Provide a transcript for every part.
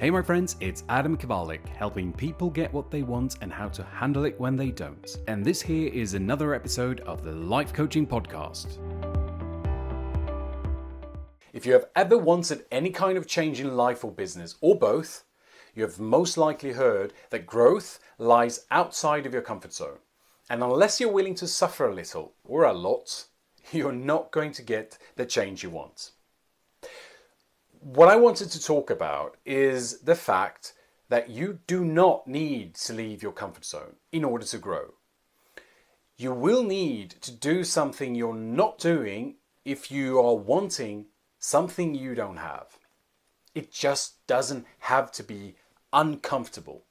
Hey, my friends, it's Adam Kawalec, helping people get what they want and how to handle it when they don't. And this here is another episode of the Life Coaching Podcast. If you have ever wanted any kind of change in life or business, or both, you have most likely heard that growth lies outside of your comfort zone. And unless you're willing to suffer a little or a lot, you're not going to get the change you want what I wanted to talk about is the fact that you do not need to leave your comfort zone in order to grow. You will need to do something you're not doing if you are wanting something you don't have. It just doesn't have to be uncomfortable.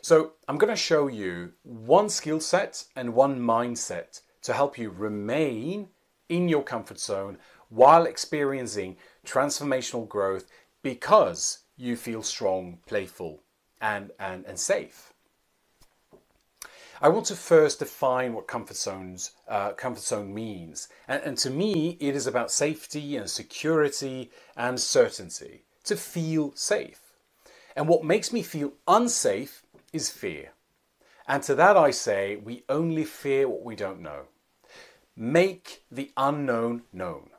So, I'm going to show you one skill set and one mindset to help you remain in your comfort zone while experiencing transformational growth because you feel strong, playful, and, and, and safe. I want to first define what comfort zones uh, comfort zone means, and, and to me, it is about safety and security and certainty. To feel safe, and what makes me feel unsafe is fear. And to that I say, we only fear what we don't know. Make the unknown known.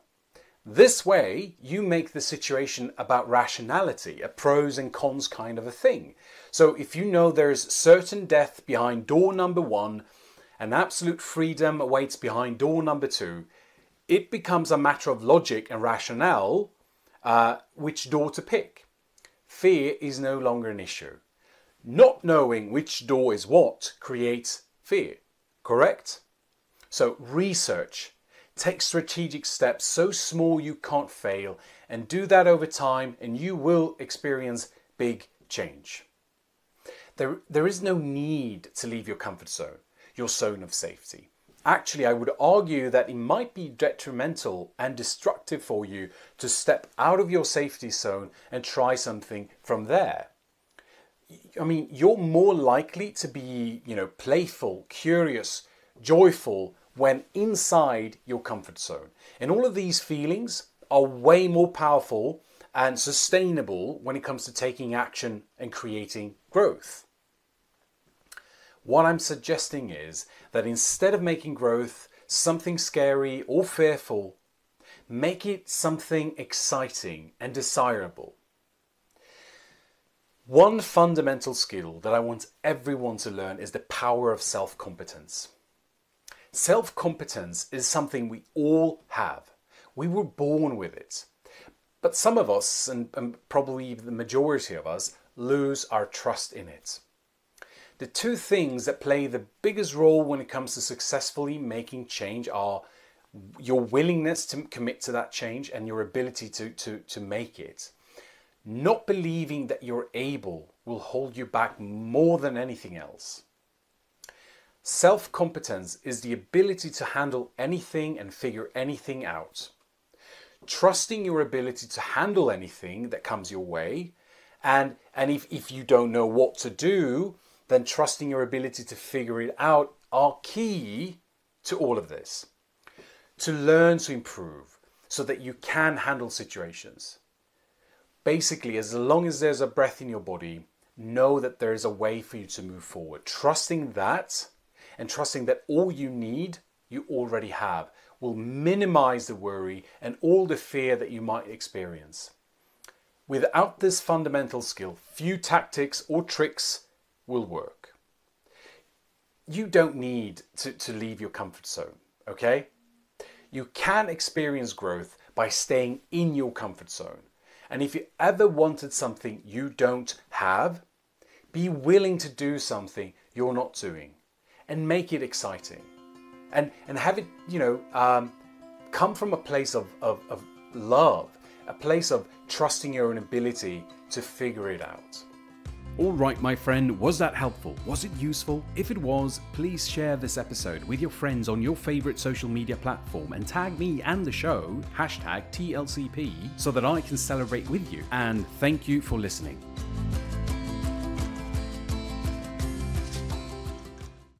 This way, you make the situation about rationality, a pros and cons kind of a thing. So if you know there's certain death behind door number one and absolute freedom awaits behind door number two, it becomes a matter of logic and rationale uh, which door to pick. Fear is no longer an issue. Not knowing which door is what creates fear, correct? So research, Take strategic steps so small you can't fail, and do that over time, and you will experience big change. There, there is no need to leave your comfort zone, your zone of safety. Actually, I would argue that it might be detrimental and destructive for you to step out of your safety zone and try something from there. I mean, you're more likely to be, you know, playful, curious, joyful, when inside your comfort zone. And all of these feelings are way more powerful and sustainable when it comes to taking action and creating growth. What I'm suggesting is that instead of making growth something scary or fearful, make it something exciting and desirable. One fundamental skill that I want everyone to learn is the power of self competence. Self competence is something we all have. We were born with it. But some of us, and, and, probably the majority of us, lose our trust in it. The two things that play the biggest role when it comes to successfully making change are your willingness to commit to that change and your ability to, to, to make it. Not believing that you're able will hold you back more than anything else. Self competence is the ability to handle anything and figure anything out. Trusting your ability to handle anything that comes your way, and, and if, if you don't know what to do, then trusting your ability to figure it out are key to all of this. To learn to improve so that you can handle situations. Basically, as long as there's a breath in your body, know that there is a way for you to move forward. Trusting that and trusting that all you need you already have will minimize the worry and all the fear that you might experience. Without this fundamental skill, few tactics or tricks will work. You don't need to, to leave your comfort zone, okay? You can experience growth by staying in your comfort zone. And if you ever wanted something you don't have, be willing to do something you're not doing and make it exciting and and have it you know um, come from a place of, of, of love a place of trusting your own ability to figure it out all right, my friend, was that helpful? Was it useful? If it was, please share this episode with your friends on your favorite social media platform and tag me and the show, hashtag TLCP, so that I can celebrate with you. And thank you for listening.